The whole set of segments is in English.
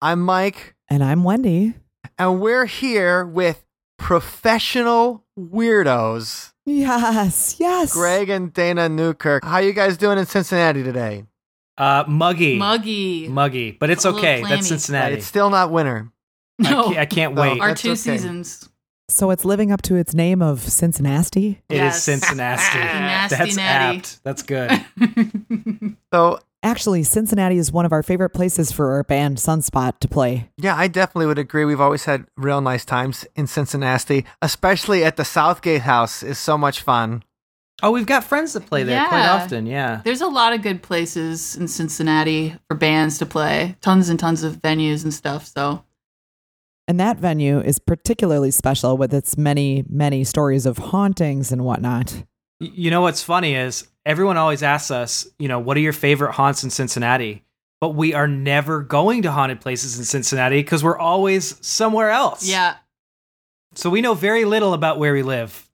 I'm Mike, And I'm Wendy. and we're here with professional weirdos, Yes, yes. Greg and Dana Newkirk. How you guys doing in Cincinnati today? Uh, muggy. Muggy. Muggy. But it's A okay. That's Cincinnati. It's still not winter. I No, can't, I can't No. wait. our That's two okay. seasons. So it's living up to its name of Cincinnati. It is Yes. Cincinnati. That's natty. apt. That's good. So, Actually, Cincinnati is one of our favorite places for our band Sunspot to play. yeah, I definitely would agree. We've always had real nice times in Cincinnati, especially at the Southgate House is so much fun. Oh, we've got friends that play there quite often. Yeah. There's a lot of good places in Cincinnati for bands to play. Tons and tons of venues and stuff. So And that venue is particularly special with its many, many stories of hauntings and whatnot. You know what's funny is everyone always asks us, you know, what are your favorite haunts in Cincinnati? But we are never going to haunted places in Cincinnati because we're always somewhere else. yeah, So we know very little about where we live.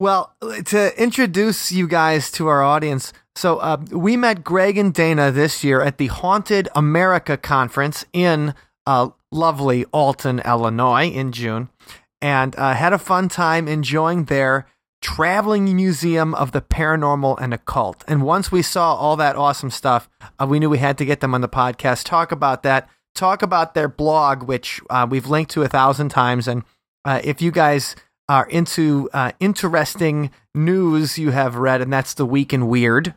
Well, to introduce you guys to our audience, so uh, we met Greg and Dana this year at the Haunted America Conference in uh, lovely Alton, Illinois, in June, and uh, had a fun time enjoying their traveling museum of the paranormal and occult. And once we saw all that awesome stuff, uh, we knew we had to get them on the podcast, talk about that, talk about their blog, which uh, we've linked to a thousand times. And uh, if you guys are into uh, interesting news you have read, and that's the Week in Weird.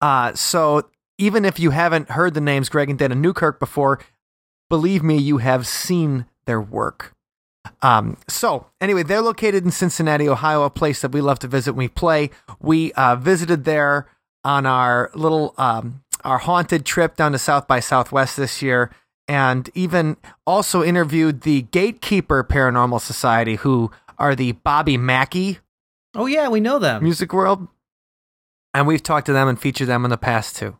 Uh, so even if you haven't heard the names Greg and Dana Newkirk before, believe me, you have seen their work. Um, so anyway, they're located in Cincinnati, Ohio, a place that we love to visit when we play. We uh, visited there on our little um, our haunted trip down to South by Southwest this year, and even also interviewed the Gatekeeper Paranormal Society, who are the Bobby Mackey Oh, yeah, we know them. music world. And we've talked to them and featured them in the past too.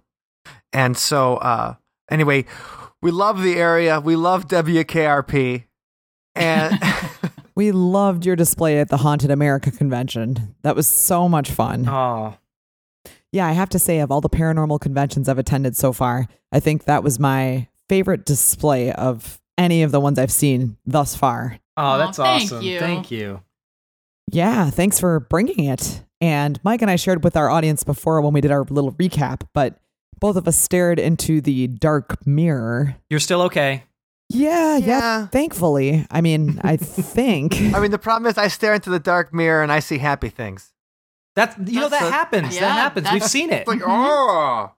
And so, uh, anyway, we love the area. We love WKRP. And We loved your display at the Haunted America convention. That was so much fun. Oh, Yeah, I have to say, of all the paranormal conventions I've attended so far, I think that was my favorite display of any of the ones I've seen thus far. oh, Aw, that's thank awesome. you. Thank you. Yeah, thanks for bringing it. And Mike and I shared with our audience before when we did our little recap, but both of us stared into the dark mirror. You're still okay. Yeah, yeah, Yeah. thankfully. I mean, I think. I mean, the problem is I stare into the dark mirror and I see happy things. That you know that a- happens. Yeah, that happens. We've seen it. It's like, oh,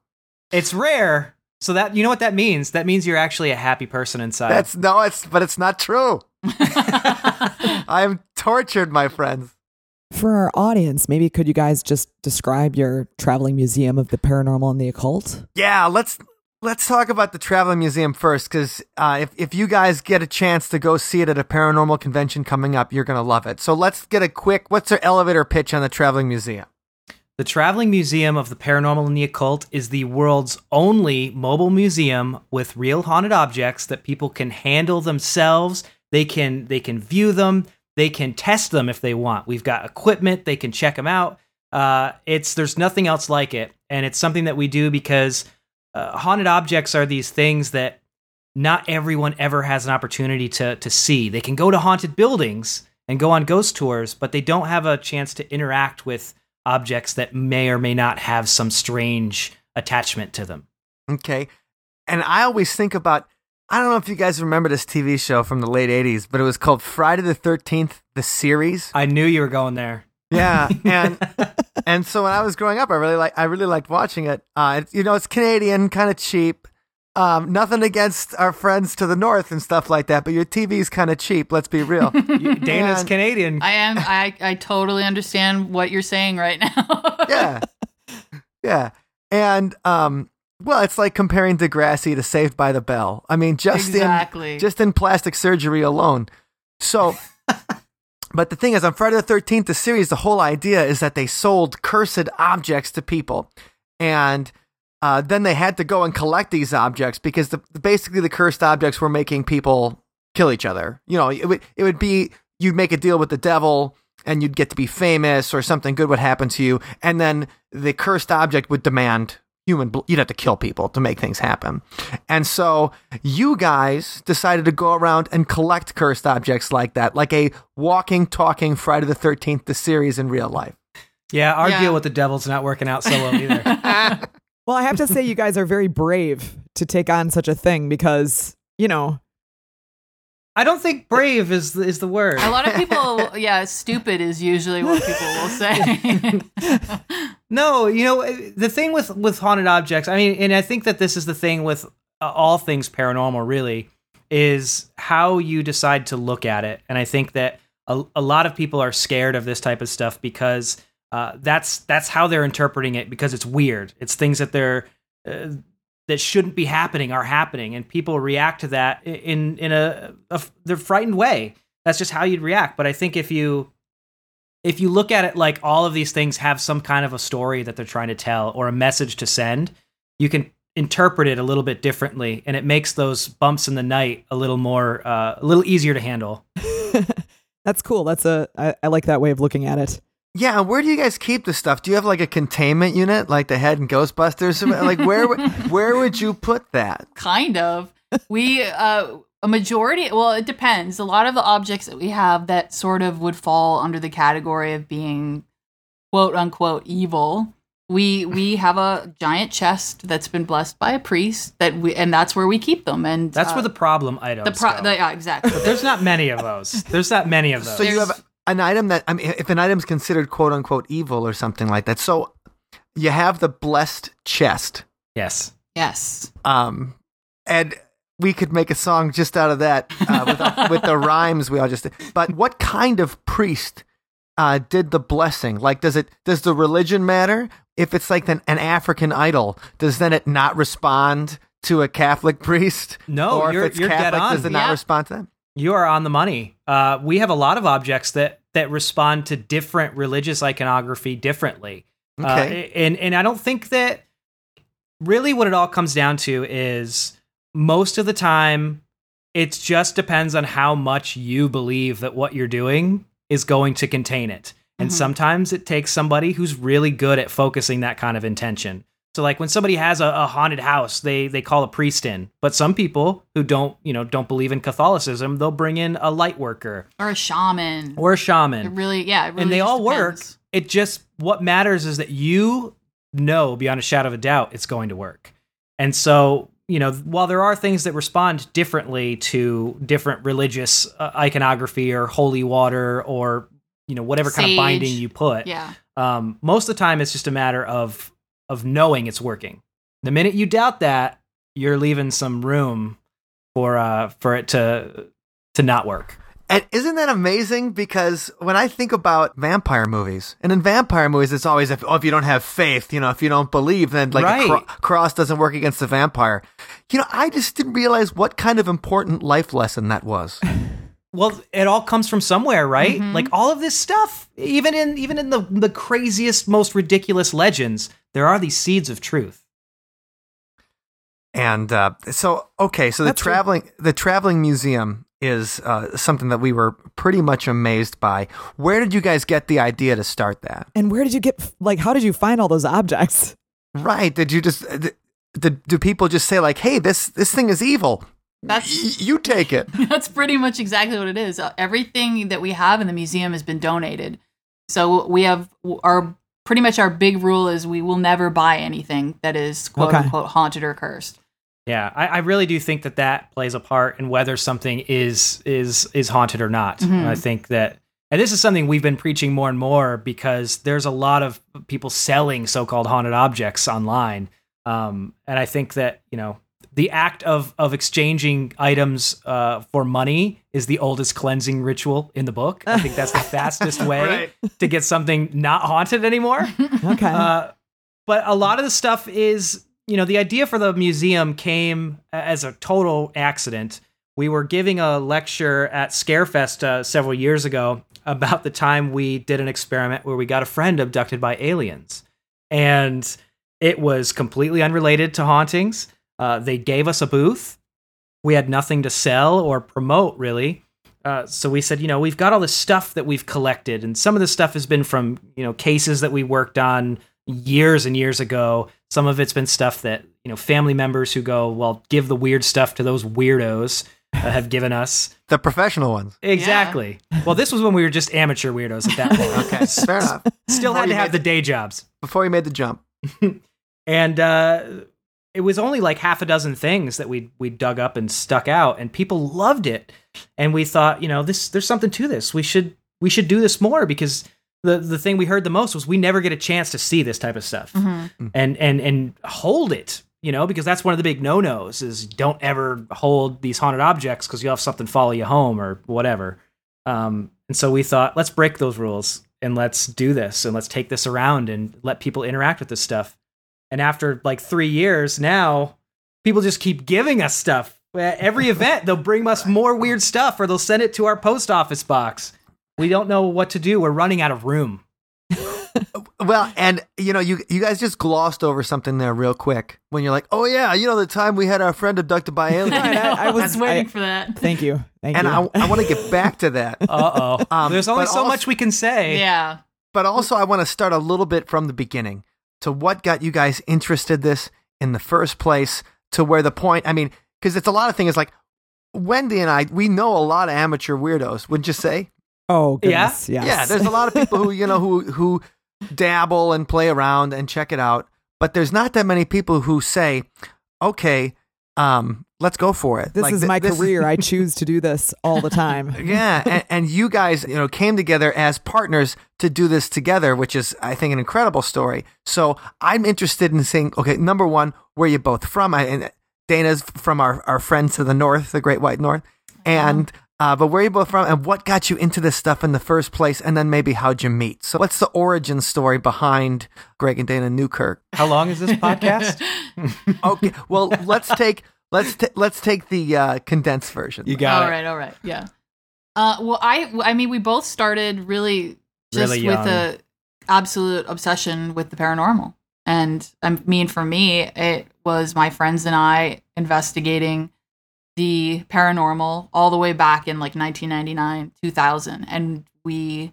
It's rare. So that you know what that means? That means you're actually a happy person inside. that's no, it's, but it's not true. I am tortured, my friends. For our audience, maybe could you guys just describe your traveling museum of the paranormal and the occult? Yeah, let's let's talk about the traveling museum first, because uh, if if you guys get a chance to go see it at a paranormal convention coming up, you're gonna love it. So let's get a quick. What's their elevator pitch on the traveling museum? The Traveling Museum of the Paranormal and the Occult is the world's only mobile museum with real haunted objects that people can handle themselves. They can they can view them. They can test them if they want. We've got equipment. They can check them out. Uh, it's there's nothing else like it, and it's something that we do because uh, haunted objects are these things that not everyone ever has an opportunity to to see. They can go to haunted buildings and go on ghost tours, but they don't have a chance to interact with objects that may or may not have some strange attachment to them. Okay, and I always think about. I don't know if you guys remember this TV show from the late '80s, but it was called Friday the Thirteenth, the series. I knew you were going there. Yeah, and and so when I was growing up, I really like I really liked watching it. Uh, it's, you know, it's Canadian, kind of cheap. Um, nothing against our friends to the north and stuff like that, but your TV's kind of cheap. Let's be real. You- Dana's And- Canadian. I am. I I totally understand what you're saying right now. yeah, yeah. And um, Well, it's like comparing Degrassi to Saved by the Bell. I mean, just Exactly. in just in plastic surgery alone. So, but the thing is, on Friday the Thirteenth, the series, the whole idea is that they sold cursed objects to people, and uh, then they had to go and collect these objects because the, basically the cursed objects were making people kill each other. You know, it would it would be you'd make a deal with the devil and you'd get to be famous or something good would happen to you, and then the cursed object would demand human. bl- You'd have to kill people to make things happen, and so you guys decided to go around and collect cursed objects like that, like a walking, talking Friday the Thirteenth, the series in real life. Yeah, our Yeah. deal with the devil's not working out so well either. Well, I have to say, you guys are very brave to take on such a thing because, you know, I don't think brave is is the word. A lot of people, yeah, stupid is usually what people will say. No, you know the thing with with haunted objects. I mean, and I think that this is the thing with uh, all things paranormal. Really, is how you decide to look at it. And I think that a, a lot of people are scared of this type of stuff because uh, that's that's how they're interpreting it because it's weird. It's things that they're uh, that shouldn't be happening are happening, and people react to that in in a, a they're frightened way. That's just how you'd react. But I think if you if you look at it like all of these things have some kind of a story that they're trying to tell or a message to send, you can interpret it a little bit differently, and it makes those bumps in the night a little more, uh, a little easier to handle. that's cool. That's a, I, I like that way of looking at it. Yeah, where do you guys keep this stuff? Do you have like a containment unit, like the head in Ghostbusters? like where would- where would you put that? kind of. We uh a majority well it depends a lot of the objects that we have that sort of would fall under the category of being quote unquote evil we we have a giant chest that's been blessed by a priest that we and that's where we keep them and That's uh, where the problem items the, pro- go. the yeah exactly But There's not many of those. There's not many of those. So you have an item that I mean, if an item's considered quote unquote evil or something like that. So you have the blessed chest, yes. yes um, and we could make a song just out of that uh, with, the, with the rhymes we all just did. But what kind of priest uh, did the blessing? Like, does it does the religion matter? If it's like an, an African idol, does then it not respond to a Catholic priest? No, or you're- if it's you're dead Catholic, on. does it not Yeah. respond to them? You are on the money. Uh, we have a lot of objects that that respond to different religious iconography differently. Okay. Uh, and and I don't think that really what it all comes down to is most of the time it just depends on how much you believe that what you're doing is going to contain it. And Mhm. sometimes it takes somebody who's really good at focusing that kind of intention. So like when somebody has a, a haunted house, they they call a priest in. But some people who don't, you know, don't believe in Catholicism, they'll bring in a light worker or a shaman or a it shaman. really yeah it really and they all work. It just what matters is that you know beyond a shadow of a doubt it's going to work. And so, you know, while there are things that respond differently to different religious uh, iconography or holy water or you know whatever kind of binding you put, yeah um, most of the time it's just a matter of of knowing it's working. The minute you doubt that, you're leaving some room for uh for it to to not work. And isn't that amazing? Because when I think about vampire movies, and in vampire movies, it's always if, oh, if you don't have faith, you know, if you don't believe, then like a Right. cro- cross doesn't work against the vampire. You know, I just didn't realize what kind of important life lesson that was. Well, it all comes from somewhere, right? Mhm. Like all of this stuff, even in even in the the craziest, most ridiculous legends, there are these seeds of truth. And uh, so, okay, so the That's true. traveling the traveling museum is uh, something that we were pretty much amazed by. Where did you guys get the idea to start that? And where did you get, like, how did you find all those objects? Right? Did you just? Did, did, do people just say like, "Hey, this this thing is evil"? That's- you take it. That's pretty much exactly what it is. Uh, Everything that we have in the museum has been donated. So we have our pretty much our big rule is we will never buy anything that is quote Okay. unquote haunted or cursed. Yeah, I, I really do think that that plays a part in whether something is is is haunted or not. Mhm. And I think that, and this is something we've been preaching more and more because there's a lot of people selling so-called haunted objects online, um, and I think that you know the act of of exchanging items uh, for money is the oldest cleansing ritual in the book. I think that's the fastest way Right. to get something not haunted anymore. Okay. Uh, but a lot of the stuff is, you know, the idea for the museum came as a total accident. We were giving a lecture at Scarefest uh, several years ago about the time we did an experiment where we got a friend abducted by aliens. And it was completely unrelated to hauntings. Uh, they gave us a booth. We had nothing to sell or promote, really. Uh, so we said, you know, we've got all this stuff that we've collected, and some of this stuff has been from, you know, cases that we worked on years and years ago. Some of it's been stuff that, you know, family members who go, well, give the weird stuff to those weirdos uh, have given us. The professional ones. Exactly. Well, this was when we were just amateur weirdos at that point. Okay, fair enough. Still had to have made the day jobs. Before you made the jump. and uh, it was only like half a dozen things that we we dug up and stuck out, and people loved it. And we thought, you know, this there's something to this. We should we should do this more because the the thing we heard the most was we never get a chance to see this type of stuff Mm-hmm. and and and hold it. You know, because that's one of the big no nos is don't ever hold these haunted objects because you'll have something follow you home or whatever. Um, and so we thought, let's break those rules and let's do this and let's take this around and let people interact with this stuff. And after like three years now, people just keep giving us stuff. At Every event, they'll bring us more weird stuff or they'll send it to our post office box. We don't know what to do. We're running out of room. Well, and you know, you you guys just glossed over something there real quick when you're like, "Oh yeah, you know the time we had our friend abducted by aliens." Right, I- I was- waiting I- for that. Thank you. Thank and you. I, I want to get back to that. Uh oh. Um, There's only so also- much we can say. Yeah. But also, I want to start a little bit from the beginning to what got you guys interested this in the first place. To where the point, I mean, because it's a lot of things. Like Wendy and I, we know a lot of amateur weirdos. Wouldn't you say? oh goodness. Yes. Yeah, there's a lot of people who you know who who dabble and play around and check it out, but there's not that many people who say, "Okay, um, let's go for it." This Like, is th- my this career. I choose to do this all the time. yeah, and, and you guys, you know, came together as partners to do this together, which is, I think, an incredible story. So I'm interested in seeing. Okay, number one, where you both from? I, and Dana's from our our friends to the north, the Great White North, and. Uh, but where are you both from, and what got you into this stuff in the first place, and then maybe how'd you meet? So, what's the origin story behind Greg and Dana Newkirk? How long is this podcast? Okay, well, let's take let's ta- let's take the uh, condensed version. you got all it. right, all right, yeah. Uh, well, I, I mean, we both started really just Really with young. a absolute obsession with the paranormal, and I mean, for me, it was my friends and I investigating the paranormal all the way back in like 1999, 2000, and we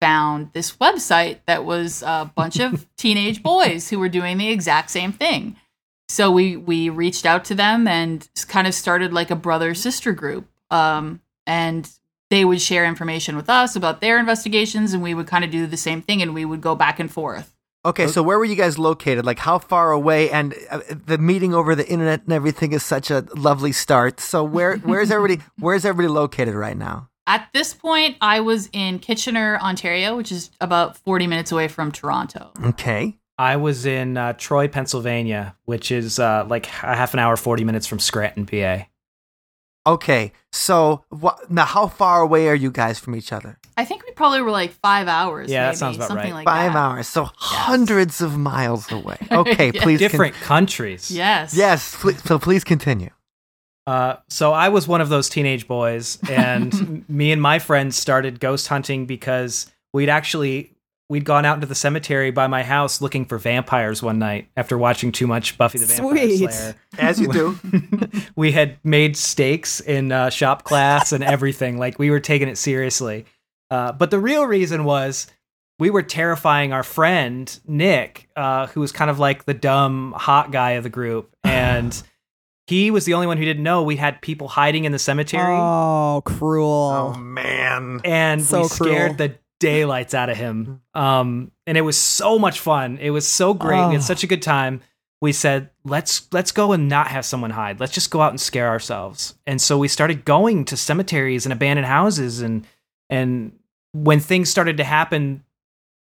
found this website that was a bunch of teenage boys who were doing the exact same thing. So we we reached out to them and kind of started like a brother sister group. Um, and they would share information with us about their investigations, and we would kind of do the same thing, and we would go back and forth. Okay, so where were you guys located? Like, how far away? And uh, the meeting over the internet and everything is such a lovely start. So where where's everybody? Where's everybody located right now? At this point, I was in Kitchener, Ontario, which is about 40 minutes away from Toronto. Okay, I was in uh, Troy, Pennsylvania, which is uh, like a half an hour, 40 minutes from Scranton, PA. okay. So what? Now, how far away are you guys from each other? I think we probably were like five hours. Yeah, that sounds about something right. Like Five that. hours. So hundreds of miles away. Okay, Yeah. please. con- Different countries. Yes. yes. Please, so please continue. Uh, so I was one of those teenage boys, and me and my friends started ghost hunting because we'd actually we'd gone out into the cemetery by my house looking for vampires one night after watching too much Buffy the Vampire Sweet. Slayer. As you do. we had made stakes in uh, shop class and everything. like we were taking it seriously. Uh, but the real reason was we were terrifying our friend Nick, uh, who was kind of like the dumb hot guy of the group, and he was the only one who didn't know we had people hiding in the cemetery, Oh, cruel. oh man. and so we scared cruel. the daylights out of him. Um, and it was so much fun. It was so great. We Oh. had such a good time. We said, let's let's go and not have someone hide. Let's just go out and scare ourselves. And so we started going to cemeteries and abandoned houses and and when things started to happen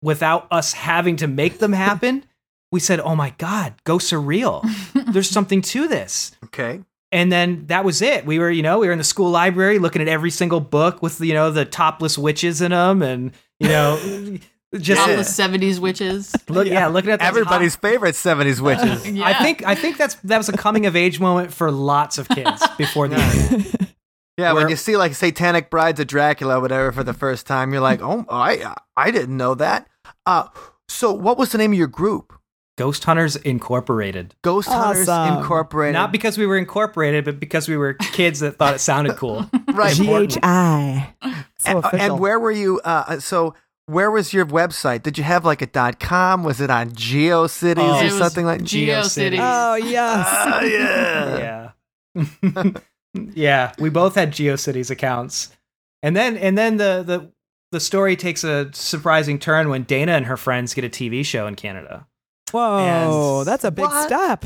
without us having to make them happen, we said, "Oh my god, ghosts are real. There's something to this." Okay. And then that was it. We were, you know, we were in the school library looking at every single book with, you know, the topless witches in them, and you know, Just All Yeah. the '70s witches. look, yeah, looking at those Everybody's favorite 70s witches. Yeah. I think I think that's that was a coming of age moment for lots of kids before the internet. Yeah, when you see like Satanic Brides of Dracula, or whatever, for the first time, you're like, oh, I I didn't know that. Uh, so what was the name of your group? Ghost Hunters Incorporated. Ghost Hunters Incorporated. Not because we were incorporated, but because we were kids that thought it sounded cool. right. G H I. So And, official. and where were you? Uh, so where was your website? Did you have like a dot com? Was it on GeoCities Oh. or something like? GeoCities. Oh yes. Ah, yeah. yeah. yeah, we both had GeoCities accounts. And then and then the the the story takes a surprising turn when Dana and her friends get a TV show in Canada. Whoa, And- that's a big What? step.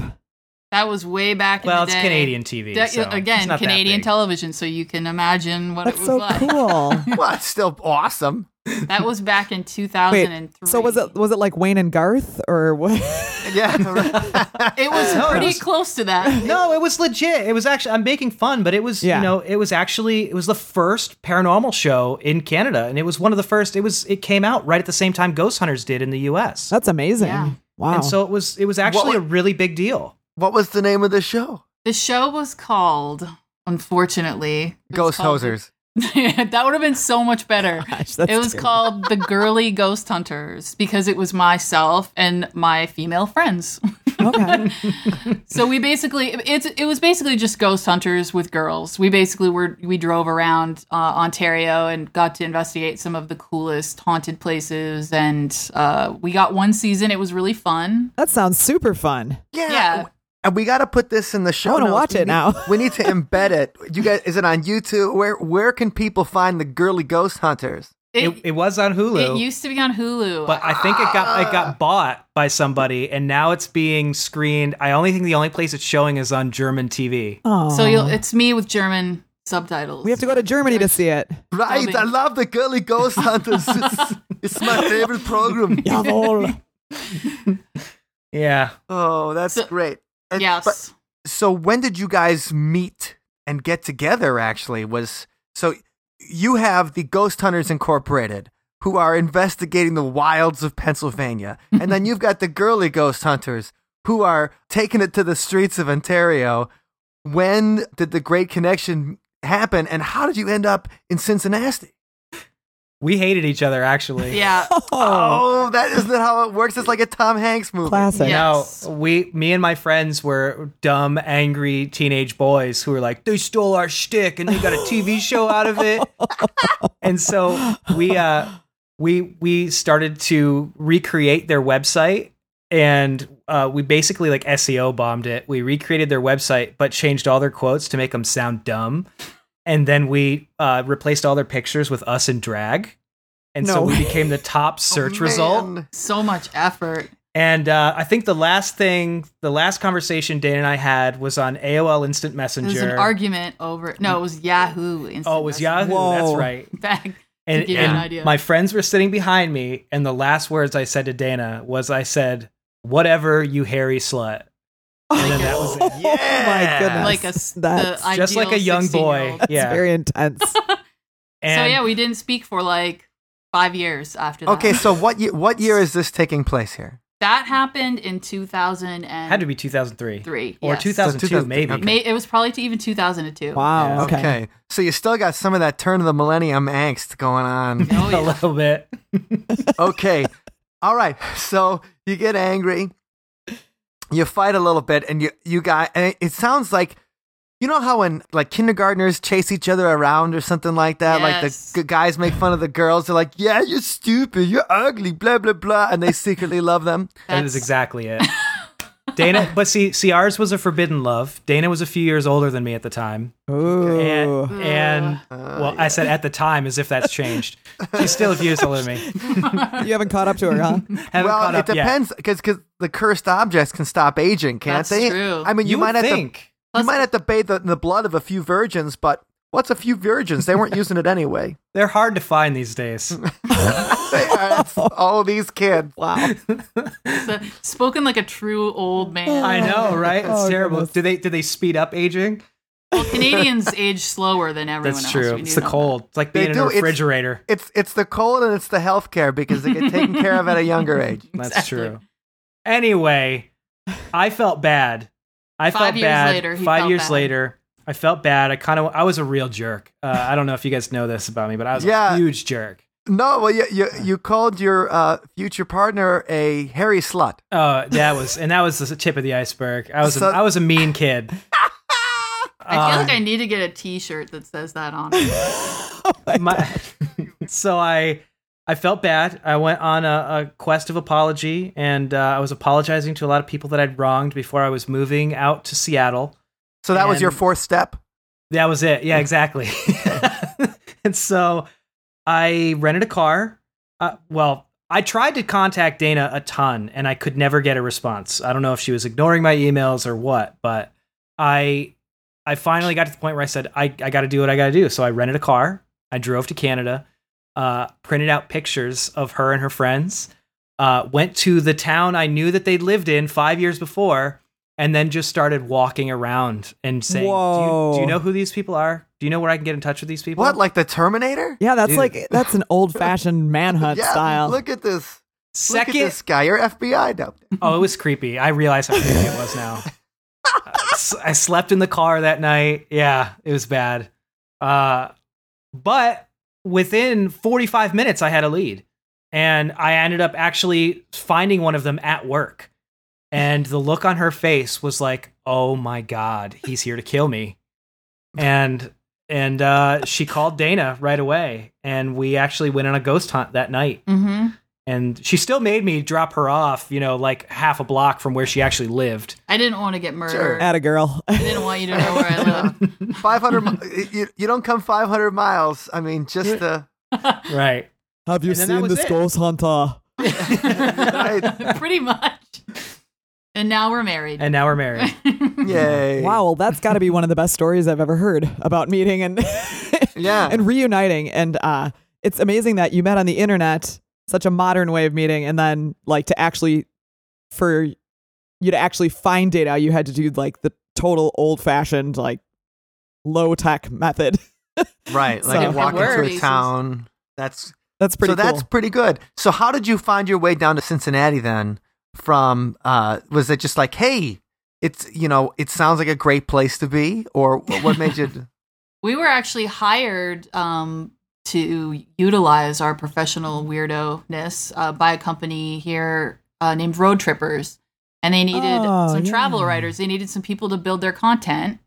That was way back in Well, the it's day. Canadian TV. That- so it's again, not that Canadian big. television, so you can imagine what That's it was so like. cool. Well, it's still awesome. That was back in 2003. so was it was it like Wayne and Garth or what? Yeah. It was No, it pretty was- close to that. No, it was legit. It was actually I'm making fun, but it was Yeah. you know, it was actually it was the first paranormal show in Canada and it was one of the first it was it came out right at the same time Ghost Hunters did in the US. That's amazing. Yeah. Wow. And so it was it was actually wa- a really big deal. what was the name of the show? The show was called, unfortunately, Ghost called- Hosers. that would have been so much better. Gosh, it was terrible. called the Girly Ghost Hunters because it was myself and my female friends. okay. so we basically it's it was basically just ghost hunters with girls. We basically were we drove around uh, Ontario and got to investigate some of the coolest haunted places, and uh, we got one season. It was really fun. That sounds super fun. Yeah. Yeah. And we got to put this in the show. I wanna watch We it need- now. we need to embed it. You guys, is it on YouTube? Where Where can people find the girly ghost hunters? It, It, it was on Hulu. it used to be on Hulu. but I think it got it got ah. bought by somebody and now it's being screened. I only think the only place it's showing is on German TV. Oh. so you'll, it's me with German subtitles. we have to go to Germany to see it. Right. I love the girly ghost hunters. it's, it's my favorite program. Jawohl. Yeah. Oh, that's So- great. And- Yes. But, so when did you guys meet and get together? Actually, was so you have the Ghost Hunters Incorporated, who are investigating the wilds of Pennsylvania, and then you've got the girly Ghost Hunters, who are taking it to the streets of Ontario. When did the Great Connection happen, and how did you end up in Cincinnati? We hated each other actually. yeah. Oh, Oh, that isn't how it works. It's like a Tom Hanks movie. classic. Yeah. No, we, me and my friends were dumb, angry teenage boys who were like, they stole our shtick and they got a TV show out of it. and so we, uh, we, we started to recreate their website and, uh, we basically like SEO bombed it. We recreated their website, but changed all their quotes to make them sound dumb. And then we, uh, replaced all their pictures with us in drag. And so No we way. became the top search Oh, result. So much effort. And uh, I think the last thing, the last conversation Dana and I had was on AOL Instant Messenger. It was an argument over. No, it was Yahoo. Instant oh, it was Messenger. Yahoo. That's right. Back. And, give you an idea. my friends were sitting behind me, and the last words I said to Dana was, "I said, whatever, you hairy slut." Oh and then that was it. Oh my goodness. Like a s- That's the Just like a young boy. 16-year-old. Yeah. very intense. And so yeah, we didn't speak for like five years after that. Okay, so what year, what year is this taking place here? that happened in 2003. had to be 2003 Three, or yes. 2002, 2000 maybe. okay. May, it was probably to even 2002. Wow. Yeah. Okay. So you still got some of that turn of the millennium angst going on. Oh, a yeah. little bit. okay. All right. So you get angry. You fight a little bit and you you got and it, it sounds like you know how when like kindergartners chase each other around or something like that? Like the g- guys make fun of the girls. They're like yeah you're stupid. You're ugly. Blah blah blah. And they secretly love them. That's- exactly it. Dana, but see, see, ours was a forbidden love. Dana was a few years older than me at the time, Ooh. and and well, I said at the time as if that's changed. She's still a few years older than me. you haven't caught up to her, huh? Haven't well caught it up yet. depends because the cursed objects can stop aging can't That's they true. i mean you, You, might would have to think. you Plus- might have to bathe the, the blood of a few virgins but what's a few virgins they weren't using it anyway They're hard to find these days. They are. All these kids Wow. So, spoken like a true old man. I know, right? It's Oh, terrible. goodness. Do they do they speed up aging? Well, Canadians age slower than everyone That's else. true. It's the know cold. It's like They being in do. a refrigerator. It's it's the cold and it's the health care because they get taken care of at a younger age. That's Exactly. true. Anyway, I felt bad. I Five felt years bad. later, he Five felt years bad. later, I felt bad. I kind of I was a real jerk. Uh, I don't know if you guys know this about me, but I was Yeah. a huge jerk. No, well, you you, you called your uh, future partner a hairy slut. Oh, that was and that was the tip of the iceberg. I was So- a, I was a mean kid. I feel Uh, like I need to get a T-shirt that says that on it. my, so I I felt bad. I went on a, a quest of apology, and uh, I was apologizing to a lot of people that I'd wronged before I was moving out to Seattle. So that was your fourth step. That was it. Yeah, exactly. and so I rented a car. Uh, well, I tried to contact Dana a ton, and I could never get a response. I don't know if she was ignoring my emails or what, but I I finally got to the point where I said I I got to do what I got to do. So I rented a car. I drove to Canada, uh, printed out pictures of her and her friends, uh, went to the town I knew that they'd lived in five years before, and then just started walking around and saying, do you, do you know who these people are? Do you know where I can get in touch with these people? What, like the Terminator? Yeah, that's Dude. like that's an old fashioned manhunt yeah. style. Look at this. Look at Second, this guy. You're FBI now. oh, it was creepy. I realize how creepy it was now. I slept in the car that night. Yeah, it was bad. Uh, but within 45 minutes, I had a lead. And I ended up actually finding one of them at work. And the look on her face was like, oh my God, he's here to kill me. And and uh, she called Dana right away. And we actually went on a ghost hunt that night. hmm And she still made me drop her off, you know, like half a block from where she actually lived. I didn't want to get murdered. At a girl. I didn't want you to know where I live. 500. mi- you, you don't come 500 miles. I mean, just the. Right. Have you And seen this it. ghost hunter? Right. Pretty much. And now we're married. And now we're married. Yay. Wow, well, that's got to be one of the best stories I've ever heard about meeting and Yeah. and reuniting. And uh, it's amazing that you met on the internet, such a modern way of meeting, and then like to actually for you to actually find Dana, you had to do like the total old fashioned like low tech method. Right. Like So- walk into a town. That's That's pretty so that's pretty good. So how did you find your way down to Cincinnati then? From uh was it just like, hey, it's you know, it sounds like a great place to be, or what made you? we were actually hired um, to utilize our professional weirdo-ness uh, by a company here uh, named Roadtrippers. And they needed Oh, some travel writers. They needed some people to build their content.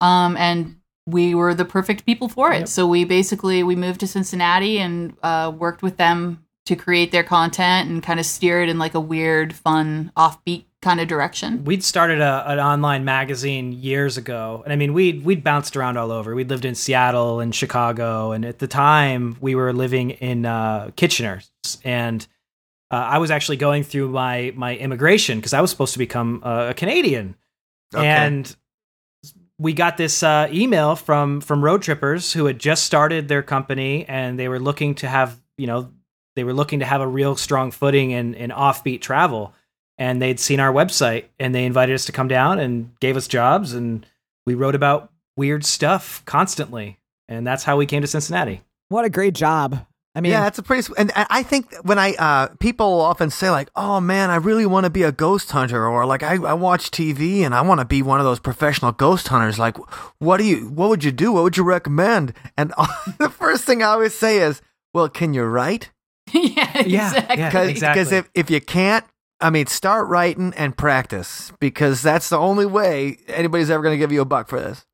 Um, and we were the perfect people for it. Yep. So we basically we moved to Cincinnati and uh, worked with them to create their content and kind of steer it in like a weird, fun, offbeat kind of direction. We'd started a, an online magazine years ago, and I mean, we'd we'd bounced around all over. We'd lived in Seattle and Chicago, and at the time, we were living in uh, Kitchener, and uh, I was actually going through my my immigration because I was supposed to become uh, a Canadian, Okay. and we got this uh, email from from Roadtrippers who had just started their company and they were looking to have you know they were looking to have a real strong footing in, in offbeat travel and they'd seen our website and they invited us to come down and gave us jobs and we wrote about weird stuff constantly and that's how we came to cincinnati What a great job. I mean, yeah, that's a pretty. And and I think when I uh, people often say like, "Oh man, I really want to be a ghost hunter," or like, "I, I watch TV and I want to be one of those professional ghost hunters." Like, what do you? What would you do? What would you recommend? And the first thing I always say is, "Well, can you write?" yeah, Yeah, exactly. yeah. Because Exactly. if if you can't, I mean, start writing and practice because that's the only way anybody's ever going to give you a buck for this.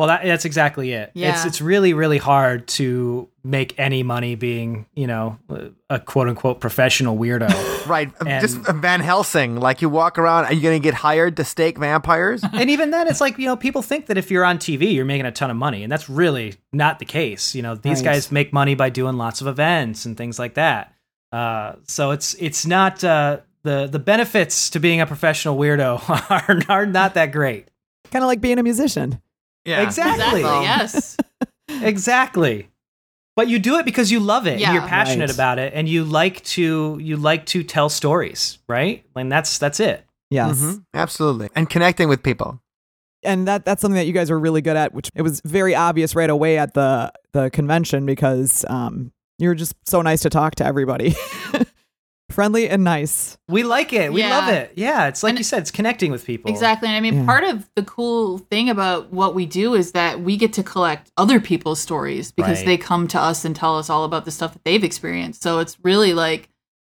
Well that, that's exactly it it's Yeah. it's really really hard to make any money being you know a quote unquote professional weirdo Right, And- just Van Helsing. Like you walk around, are you going to get hired to stake vampires? and even then it's like you know people think that if you're on tv you're making a ton of money and that's really not the case you know these Right. guys make money by doing lots of events and things like that uh, so it's it's not uh, the the benefits to being a professional weirdo are, are not that great kind of like being a musician. Yeah, exactly Exactly. Yes. exactly but you do it because you love it and you're passionate Right. about it and you like to you like to tell stories right and that's that's it Yes. Mhm, absolutely, and connecting with people. and that that's something that you guys were really good at, which it was very obvious right away at the the convention because um, you were just so nice to talk to everybody. Friendly and nice. We like it. We Yeah. love it. Yeah, it's like And- you said, it's connecting with people. Exactly. And I mean, Yeah. part of the cool thing about what we do is that we get to collect other people's stories because Right. they come to us and tell us all about the stuff that they've experienced. So it's really like,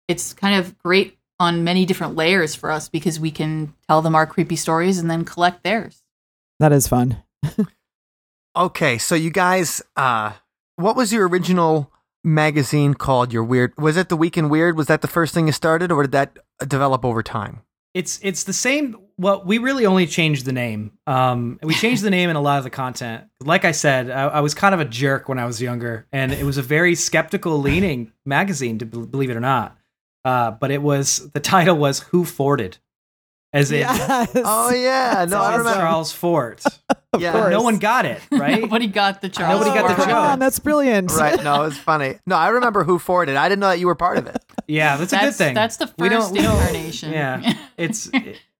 it's kind of great on many different layers for us because we can tell them our creepy stories and then collect theirs. That is fun. Okay, so you guys, uh, what was your original magazine called? Your weird was it the Week in Weird? Was that the first thing you started, or did that develop over time? It's it's the same. Well, we really only changed the name. Um, we changed the name and a lot of the content. Like I said, I, I was kind of a jerk when I was younger, and it was a very skeptical leaning magazine, to be- believe it or not. Uh, but it was the title was "Who Forted," as in Yes. Oh yeah, no, I remember. Charles Fort. Yeah, course. No one got it right. Nobody got the Charles. Nobody got the Fort Come on, that's brilliant. right. No, it's funny. No, I remember Who Forted. it. I didn't know that you were part of it. Yeah, that's a good thing. that's the We don't- first we don't- incarnation. Yeah, it's.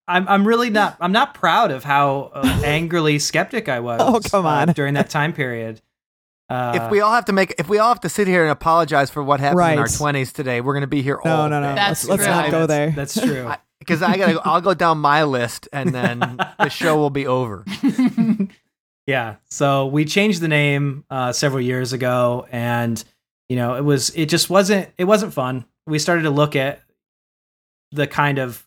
I'm. I'm really not. I'm not proud of how uh, angrily skeptic I was. Oh, come uh, on. during that time period. Uh, if we all have to make, if we all have to sit here and apologize for what happened right. in our twenties today, we're going to be here No, all no, no. day. That's let's let's not go there. That's true. Because I gotta, I'll go down my list, and then the show will be over. Yeah. So we changed the name uh, several years ago, and you know, it was it just wasn't it wasn't fun. We started to look at the kind of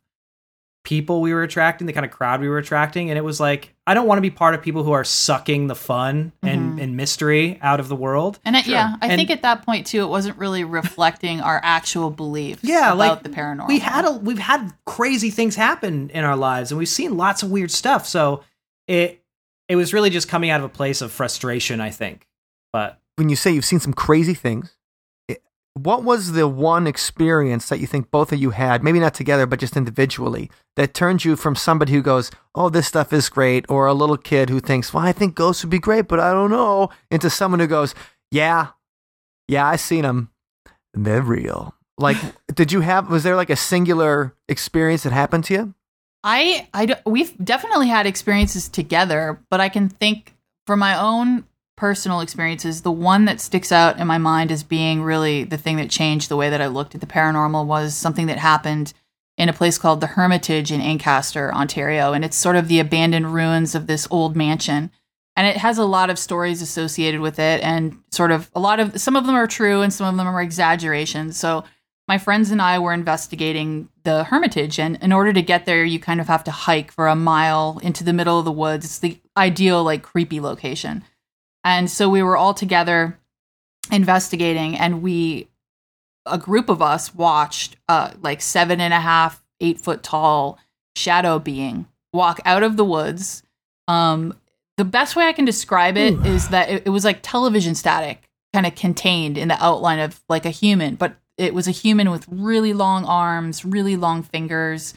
people we were attracting, the kind of crowd we were attracting, and it was like I don't want to be part of people who are sucking the fun and, Mhm. and mystery out of the world. And I, yeah, I And- think at that point too, it wasn't really reflecting our actual beliefs Yeah, about like, the paranormal. We had a we've had crazy things happen in our lives, and we've seen lots of weird stuff. So it it was really just coming out of a place of frustration, I think. But When you say you've seen some crazy things, it- what was the one experience that you think both of you had, maybe not together, but just individually, that turned you from somebody who goes, "Oh, this stuff is great," or a little kid who thinks, "Well, I think ghosts would be great, but I don't know," into someone who goes, "Yeah, yeah, I seen them, they're real." Like, did you have? Was there like a singular experience that happened to you? I, I, we've definitely had experiences together, but I can think for my own personal experiences, the one that sticks out in my mind as being really the thing that changed the way that I looked at the paranormal was something that happened in a place called the Hermitage in Ancaster, Ontario. And it's sort of the abandoned ruins of this old mansion. And it has a lot of stories associated with it, and sort of a lot of some of them are true and some of them are exaggerations. So my friends and I were investigating the Hermitage, and in order to get there, you kind of have to hike for a mile into the middle of the woods. It's the ideal, like, creepy location. And so we were all together investigating, and we, a group of us, watched uh, like seven and a half, eight foot tall shadow being walk out of the woods. Um, the best way I can describe it is that it, it was like television static, kind of contained in the outline of like a human, but it was a human with really long arms, really long fingers,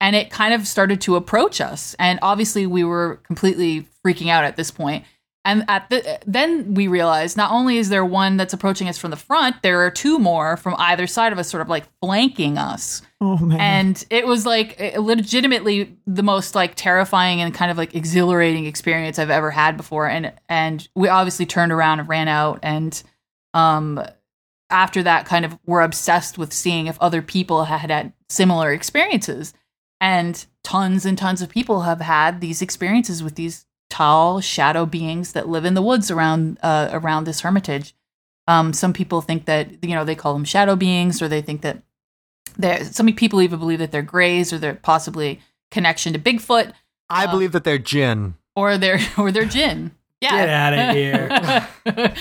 and it kind of started to approach us. And obviously, we were completely freaking out at this point. And at the then we realized not only is there one that's approaching us from the front, there are two more from either side of us, sort of like flanking us. Oh man. and it was like legitimately the most like terrifying and kind of like exhilarating experience I've ever had before. And and we obviously turned around and ran out. And um after that kind of were obsessed with seeing if other people had had similar experiences. And tons and tons of people have had these experiences with these tall shadow beings that live in the woods around uh, around this hermitage um, some people think that you know they call them shadow beings or they think that there some people even believe that they're grays or they're possibly connection to Bigfoot I Uh, believe that they're jinn. or they're or they're jinn. Yeah. Get outta here.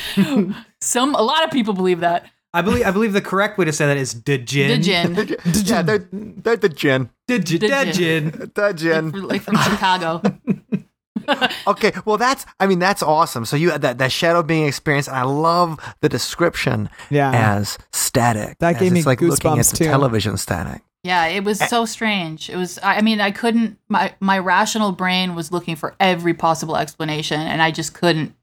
some a lot of people believe that. I believe I believe the correct way to say that is the The gin. gin. yeah, they're they're the jinn. The gin. The The gin. gin. The jinn. Like, like from Chicago. Okay, well that's I mean that's awesome. So you had that that shadow being experience, and I love the description Yeah. as static. That as gave me it's like looking at goosebumps, the too. television static. Yeah, it was so strange. It was I I mean, I couldn't my my rational brain was looking for every possible explanation and I just couldn't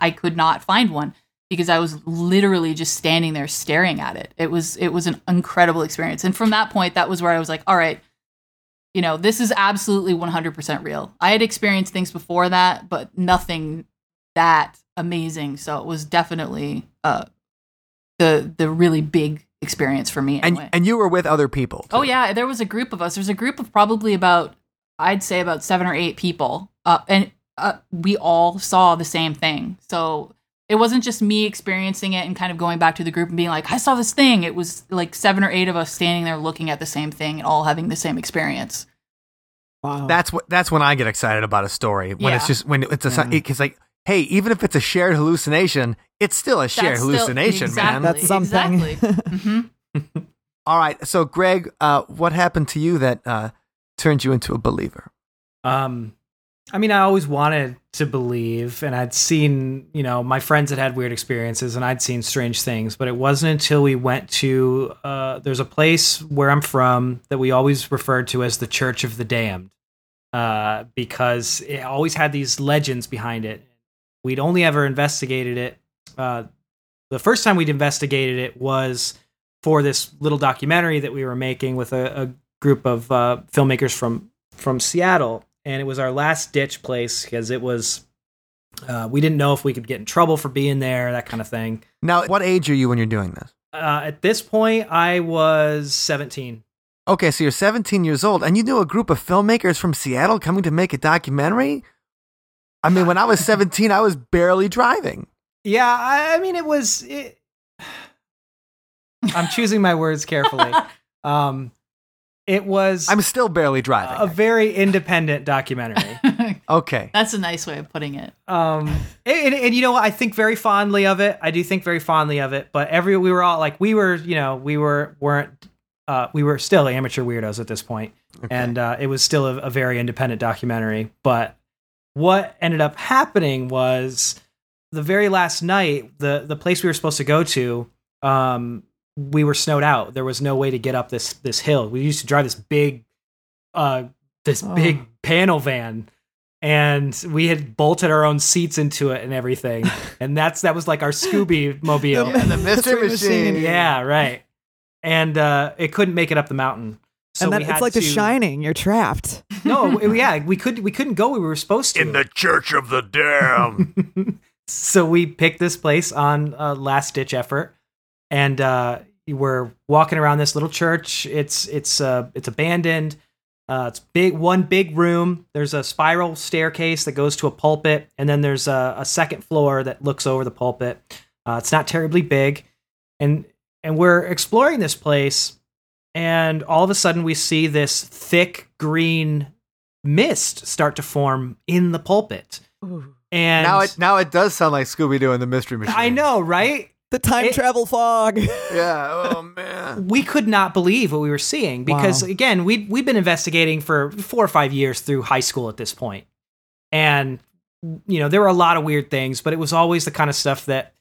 I could not find one because I was literally just standing there staring at it. It was it was an incredible experience. And from that point that was where I was like, all right, you know, this is absolutely 100% real. I had experienced things before that, but nothing that amazing. So it was definitely uh, the the really big experience for me. And Anyway. and you were with other people. oh yeah, there was a group of us. There's a group of probably about I'd say about seven or eight people, uh, and uh, we all saw the same thing. So it wasn't just me experiencing it and kind of going back to the group and being like, I saw this thing. It was like seven or eight of us standing there looking at the same thing and all having the same experience. Wow. That's what that's when I get excited about a story when it's just when it's a Yeah. because like hey even if it's a shared hallucination it's still a shared That's still- hallucination exactly, man. That's something. Exactly. hmm All right, so Greg, uh, what happened to you that uh, turned you into a believer? Um, I mean, I always wanted to believe, and I'd seen, you know, my friends had had weird experiences, and I'd seen strange things. But it wasn't until we went to uh, there's a place where I'm from that we always referred to as the Church of the Damned, uh, because it always had these legends behind it. We'd only ever investigated it. Uh, the first time we'd investigated it was for this little documentary that we were making with a, a group of uh, filmmakers from from Seattle, and it was our last ditch place because it was. Uh, we didn't know if we could get in trouble for being there, that kind of thing. Now, what age are you when you're doing this? Uh, at this point, I was 17. Okay, so you're 17 years old, and you knew a group of filmmakers from Seattle coming to make a documentary. I mean, when I was 17, I was barely driving. Yeah, I, I mean, it was. It, I'm choosing my words carefully. Um, it was I'm still barely driving. a driving. very independent documentary. Okay. That's a nice way of putting it. um and, and, and you know what i think very fondly of it i do think very fondly of it but every we were all like we were you know we were weren't uh we were still amateur weirdos at this point and uh it was still a, a very independent documentary but what ended up happening was the very last night the the place we were supposed to go to um we were snowed out there was no way to get up this this hill we used to drive this big uh this Oh. big panel van and we had bolted our own seats into it and everything and that's that was like our scooby mobile Yeah, the mystery Machine. machine. yeah right and uh it couldn't make it up the mountain so and then it's had like The Shining. You're trapped. no it- yeah we could we couldn't go we were supposed to in the Church of the Damned. so we picked this place on a last ditch effort and uh we're walking around this little church. It's it's uh it's abandoned. Uh it's big one big room. There's a spiral staircase that goes to a pulpit and then there's a, a second floor that looks over the pulpit. Uh it's not terribly big. And and we're exploring this place and all of a sudden we see this thick green mist start to form in the pulpit. And now it now it does sound like Scooby Doo and the Mystery Machine. I know, right? The time It- travel fog. Yeah. Oh man. We could not believe what we were seeing because Wow. again, we we've been investigating for 4 or 5 years through high school at this. And you know, there were a lot of weird things, but it was always the kind of stuff that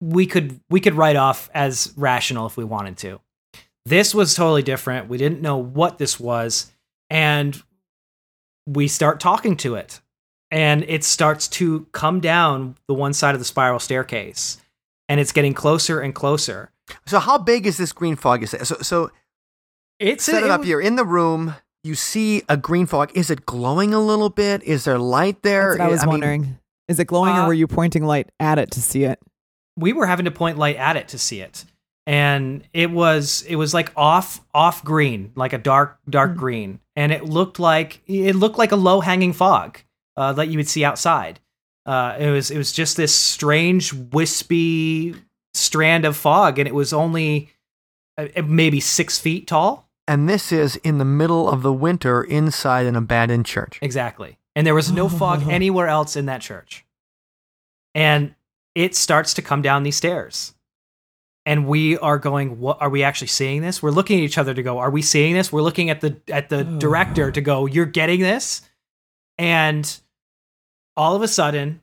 we could we could write off as rational if we wanted to. This was totally different. We didn't know what this was and we start talking to it and it starts to come down the one side of the spiral staircase and it's getting closer and closer. So how big is this green fog? You say so. So It's set it up. was- You're in the room. You see a green fog. Is it glowing a little bit? Is there light there? That's what I was mean, wondering. Is it glowing, Uh, or were you pointing light at it to see it? we were having to point light at it to see it and it was it was like off off green like a dark dark Mm. green and it looked like it looked like a low hanging fog uh, that you would see outside uh, it was it was just this strange wispy strand of fog and it was only uh, maybe six feet tall and this is in the middle of the winter inside an abandoned church. Exactly. And there was no fog anywhere else in that church. And it starts to come down these stairs. And we are going, what are we actually seeing this? We're looking at each other to go, are we seeing this? We're looking at the at the director to go, you're getting this? And all of a sudden,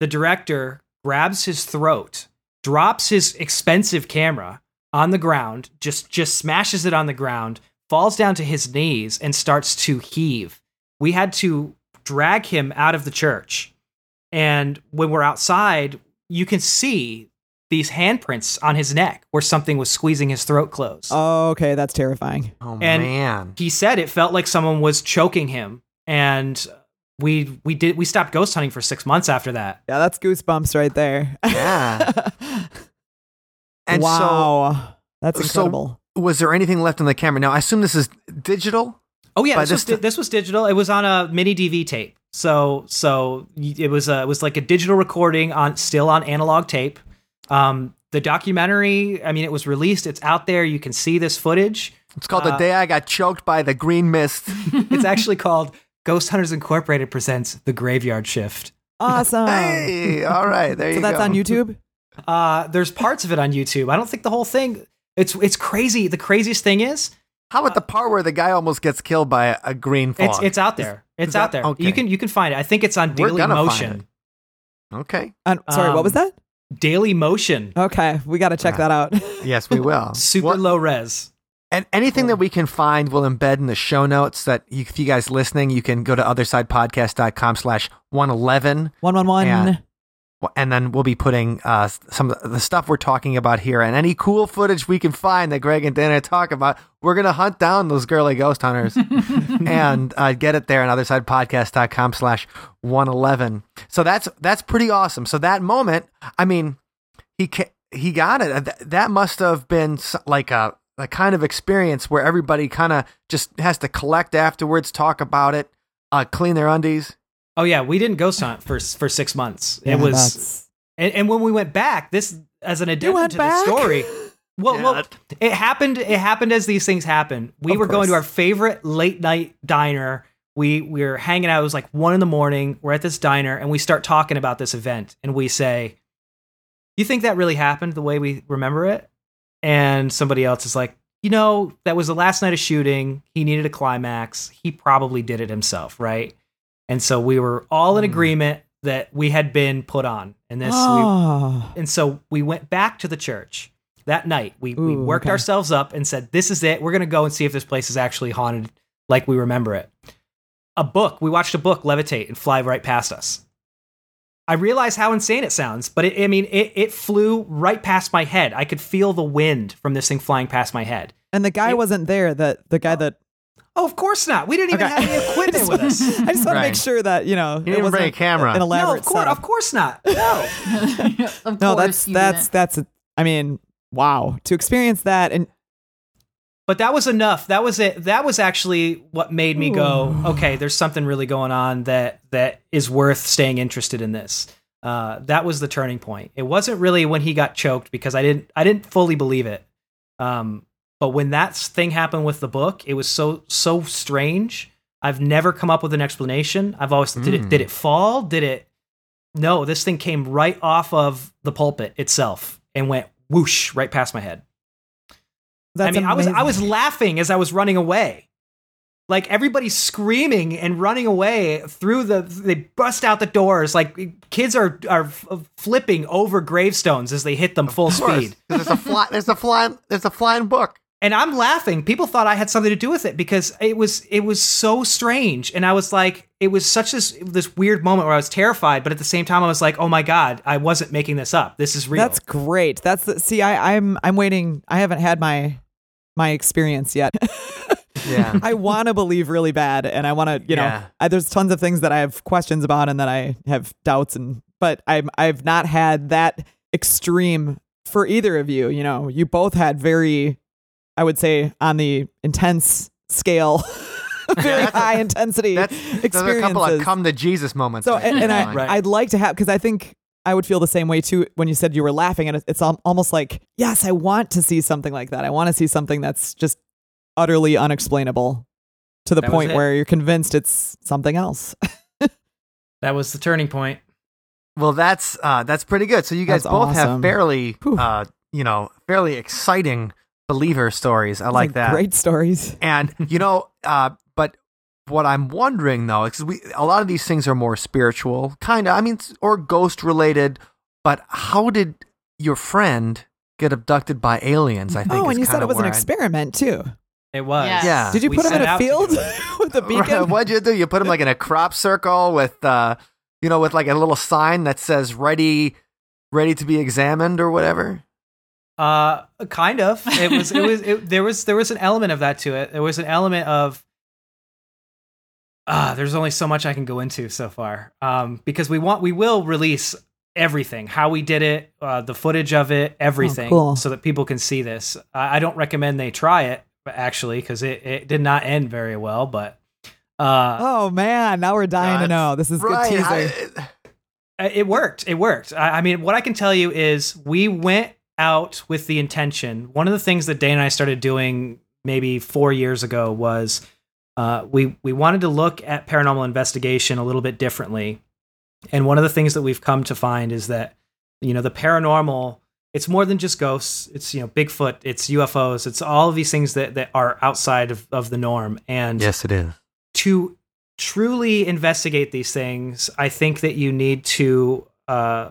the director grabs his throat, drops his expensive camera on the ground, just just smashes it on the ground, falls down to his knees and starts to heave. We had to drag him out of the church. And when we're outside, you can see these handprints on his neck where something was squeezing his throat closed. Oh, okay, that's terrifying. Oh And- man. he said it felt like someone was choking him and we we did we stopped ghost hunting for 6 months after that. Yeah, that's goosebumps right there. Yeah. And wow, that's incredible. so was there anything left on the camera? Now I assume this is digital. Oh yeah, this, this was, di- ti- this was digital. It was on a mini DV tape. So so it was a, it was like a digital recording on still on analog tape. Um, the documentary, I mean, it was released. It's out there. You can see this footage. It's called The Uh, Day I Got Choked by the Green Mist. It's actually called Ghost Hunters Incorporated presents The Graveyard Shift. Awesome. hey, all right, there so you that's on YouTube. Uh, there's parts of it on YouTube. I don't think the whole thing. It's it's crazy. The craziest thing is How about the part where the guy almost gets killed by a, a green fog? it's it's out there. It's is out that- there. okay. You can you can find it. I think it's on We're Daily Motion. okay. On, sorry, what was Um, that? Daily Motion. Okay, we got to check that out. Yes, we will. Super What- low res. And anything that we can find, we'll embed in the show notes. That you, if you guys listening, you can go to othersidepodcast.com slash one eleven, One one one. Yeah. and then we'll be putting uh, some of the stuff we're talking about here and any cool footage we can find that Greg and Dana talk about. We're gonna hunt down those girly ghost hunters and uh, get it there on othersidepodcast.com slash one eleven. So that's that's pretty awesome. So that moment, I mean, he ca- he got it. That must have been like a a kind of experience where everybody kind of just has to collect afterwards, talk about it, uh, clean their undies. Oh yeah, we didn't ghost hunt for for six months. Yeah, it was, and, and when we went back, this as an addendum to back? the story. Well, Yeah, well, it happened. It happened as these things happen. We Of were going to our favorite late night diner. We we were hanging out. It was like one in the morning. We're at this diner, and we start talking about this event. And we say, "You think that really happened the way we remember it?" And somebody else is like, "You know, that was the last night of shooting. He needed a climax. He probably did it himself, right?" And so we were all in Hmm. agreement that we had been put on, and this. We, Oh. and so we went back to the church that night. We, we worked okay. ourselves up and said, This is it. We're going to go and see if this place is actually haunted like we remember it. A book, we watched a book levitate and fly right past us. I realize how insane it sounds, but it, I mean, it, it flew right past my head. I could feel the wind from this thing flying past my head. And the guy It- wasn't there. That the guy that Oh, of course not. We didn't even Okay. have any equipment with us. I just want to make sure that you know You it didn't bring wasn't a camera. An No, elaborate of course, setup. of course not. No. of No, course that's you that's didn't. that's. I mean, wow. To experience that and But that was enough. That was it. That was actually what made me go, okay, there's something really going on that that is worth staying interested in this. Uh, that was the turning point. It wasn't really when he got choked because I didn't I didn't fully believe it. Um, but when that thing happened with the book, it was so so strange. I've never come up with an explanation. I've always did it Mm. did it fall? Did it? No, this thing came right off of the pulpit itself and went whoosh right past my head. That's I mean, I was I was laughing as I was running away. Like everybody's screaming and running away through the they bust out the doors like kids are are uh, flipping over gravestones as they hit them full Of course, speed. 'cause There's a fly. There's a flying. There's a flying book. And I'm laughing. People thought I had something to do with it because it was it was so strange and I was like it was such this this weird moment where I was terrified but at the same time I was like, "Oh my god, I wasn't making this up. This is real." That's great. That's the see. I, I'm I'm waiting. I haven't had my my experience yet. Yeah. I want to believe really bad, and I want to, you know, Yeah. I, there's tons of things that I have questions about, and that I have doubts, and but I'm I've not had that extreme for either of you. You know, you both had very, I would say, on the intense scale, very a- high intensity That's experiences. there's a couple of come to Jesus moments. So, and, and I, Right. I'd like to have because I think I would feel the same way too when you said you were laughing, and it's almost like, yes, I want to see something like that. I want to see something that's just utterly unexplainable to the That point where you're convinced it's something else. that was the turning point. Well, that's uh, that's pretty good. So you guys That's both awesome. have fairly, uh, you know, fairly exciting believer stories. I like that. Great stories. And you know, uh, but what I'm wondering though, because we a lot of these things are more spiritual, kind of. I mean, or ghost related. But how did your friend get abducted by aliens? I think. Oh, and you said it was an where I- experiment too. It was. Yes. Yeah. Did you We put him in a field with a beacon? What'd you do? You put him like in a crop circle with, uh, you know, with like a little sign that says "Ready." ready to be examined or whatever? Uh, kind of. It was. It was. It, there was. There was an element of that to it. There was an element of. Ah, there's only so much I can go into so far. Um, because we want, we will release everything, how we did it, uh, the footage of it, everything, cool. so that people can see this. I, I don't recommend they try it actually because it, it did not end very well, but. Uh, Oh man, now we're dying to Uh, know. This is good right. teaser. I- Uh, It worked. It worked. I, I mean, what I can tell you is we went out with the intention. One of the things that Dana and I started doing maybe four years ago was uh, we we wanted to look at paranormal investigation a little bit differently. And one of the things that we've come to find is that you know the paranormal it's more than just ghosts. It's you know Bigfoot. It's UFOs. It's all of these things that that are outside of, of the norm. And yes, it is. to truly investigate these things, I think that you need to uh,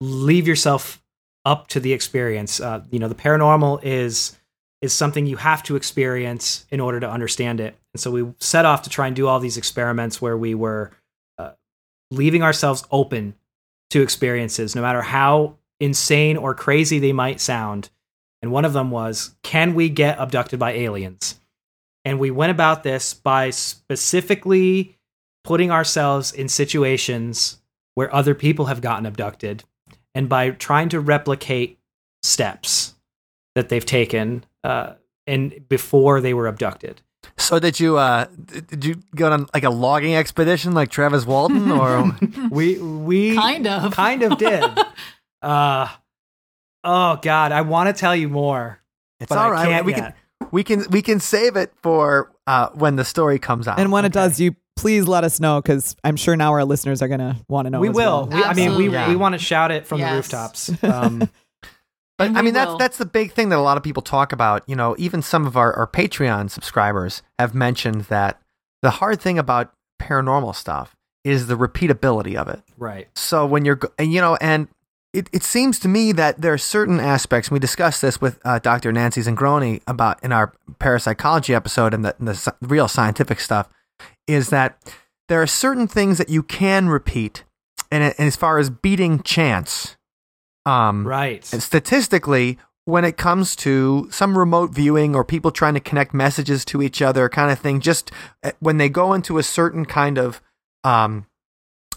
leave yourself up to the experience. Uh, you know, the paranormal is is something you have to experience in order to understand it. And so we set off to try and do all these experiments where we were uh, leaving ourselves open to experiences, no matter how insane or crazy they might sound. And one of them was, can we get abducted by aliens? And we went about this by specifically putting ourselves in situations where other people have gotten abducted and by trying to replicate steps that they've taken uh, and before they were abducted. So did you uh did you go on like a logging expedition like Travis Walton or We we Kind of. kind of did. uh oh god, I want to tell you more. it's But all I can't we yet. can we can we can save it for uh when the story comes out. And when it does, you please let us know because I'm sure now our listeners are gonna want to know. we as will. well. We, I mean, we Absolutely. we want to shout it from the rooftops. Um, But I mean, that's will. that's the big thing that a lot of people talk about. You know, even some of our, our Patreon subscribers have mentioned that the hard thing about paranormal stuff is the repeatability of it. right. So when you're, and, you know, and it, it seems to me that there are certain aspects. We discussed this with uh, Dr. Nancy Zingrone about in our parapsychology episode and the, and the real scientific stuff. Is that there are certain things that you can repeat, and, and as far as beating chance, um, Right. statistically, when it comes to some remote viewing or people trying to connect messages to each other, kind of thing, just uh, when they go into a certain kind of um,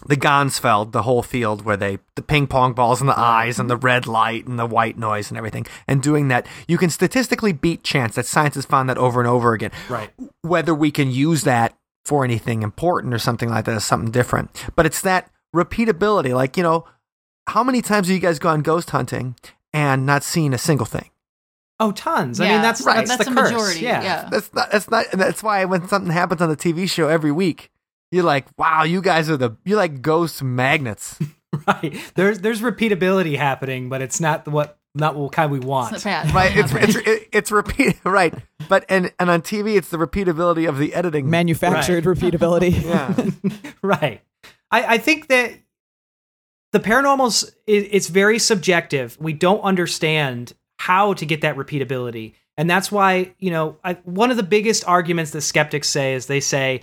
the Ganzfeld, the whole field where they the ping pong balls and the eyes and the red light and the white noise and everything, and doing that, you can statistically beat chance. That science has found that over and over again. Right. Whether we can use that for anything important or something like that is something different. But it's that repeatability. Like you know, how many times have you guys gone ghost hunting and not seen a single thing? Oh, tons. I mean, that's right. that's, That's the a curse. majority, yeah. That's not. That's not. That's why when something happens on the TV show every week, you're like, "Wow, you guys are the you're like ghost magnets." right. There's there's repeatability happening, but it's not what not what kind we want. It's not bad. right? It's it's it, it's repeat right, but and and on TV, it's the repeatability of the editing. Manufactured repeatability. yeah, right. I, I think that the paranormal's it, it's very subjective. We don't understand how to get that repeatability, and that's why you know I, one of the biggest arguments that skeptics say is they say,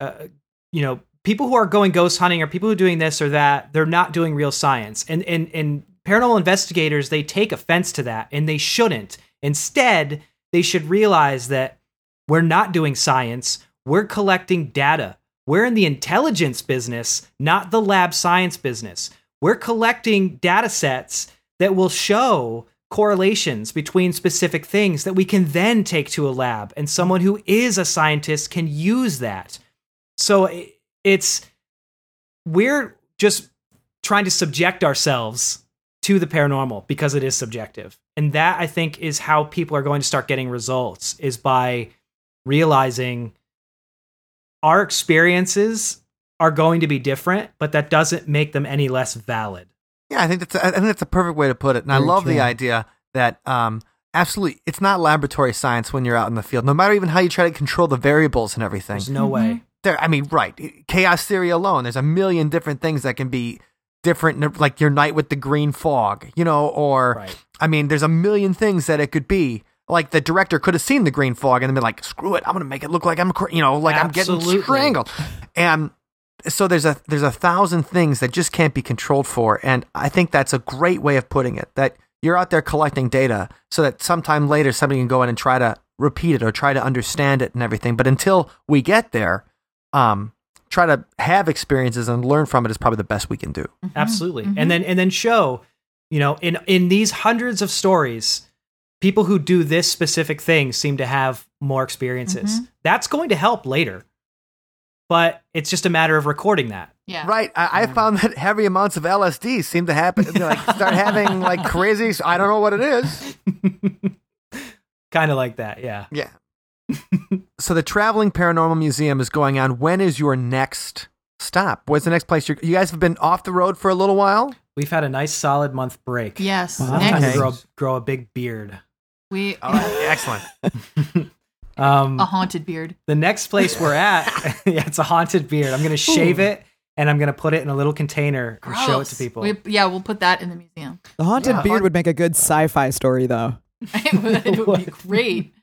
uh, you know, people who are going ghost hunting or people who are doing this or that, they're not doing real science, and and and paranormal investigators they take offense to that, and they shouldn't. Instead, they should realize that we're not doing science. We're collecting data. We're in the intelligence business, not the lab science business. We're collecting data sets that will show correlations between specific things that we can then take to a lab, and someone who is a scientist can use that. So it's we're just trying to subject ourselves to the paranormal because it is subjective. And that I think is how people are going to start getting results is by realizing our experiences are going to be different, but that doesn't make them any less valid. yeah. I think that's I think that's a perfect way to put it, and I love true. the idea that um, absolutely, it's not laboratory science when you're out in the field. No matter even how you try to control the variables and everything, There's no way. there i mean right chaos theory alone there's a million different things that can be different like your night with the green fog you know or Right. i mean there's a million things that it could be like the director could have seen the green fog and then been like screw it i'm gonna make it look like i'm cr- you know like i'm getting strangled and so there's a there's a thousand things that just can't be controlled for, and I think that's a great way of putting it. That you're out there collecting data so that sometime later somebody can go in and try to repeat it or try to understand it and everything. But until we get there, um, try to have experiences and learn from it is probably the best we can do. Absolutely. Mhm. And then and then show, you know, in in these hundreds of stories, people who do this specific thing seem to have more experiences. Mhm. That's going to help later. But it's just a matter of recording that. Yeah. Right. I, I mm. found that heavy amounts of LSD seem to happen. Like start having like crazy. I don't know what it is. kind of like that, yeah. Yeah. so the traveling paranormal museum is going on. When is your next stop? What's the next place? You're, you guys have been off the road for a little while. We've had a nice solid month break. Yes. Wow. Time Next, to grow, grow a big beard. we excellent. Um, a haunted beard. the next place we're at, yeah, it's a haunted beard. I'm gonna shave Ooh. it and I'm gonna put it in a little container and show it to people. We, yeah, we'll put that in the museum. The haunted Yeah. beard would make a good sci-fi story, though. it would, it would be great.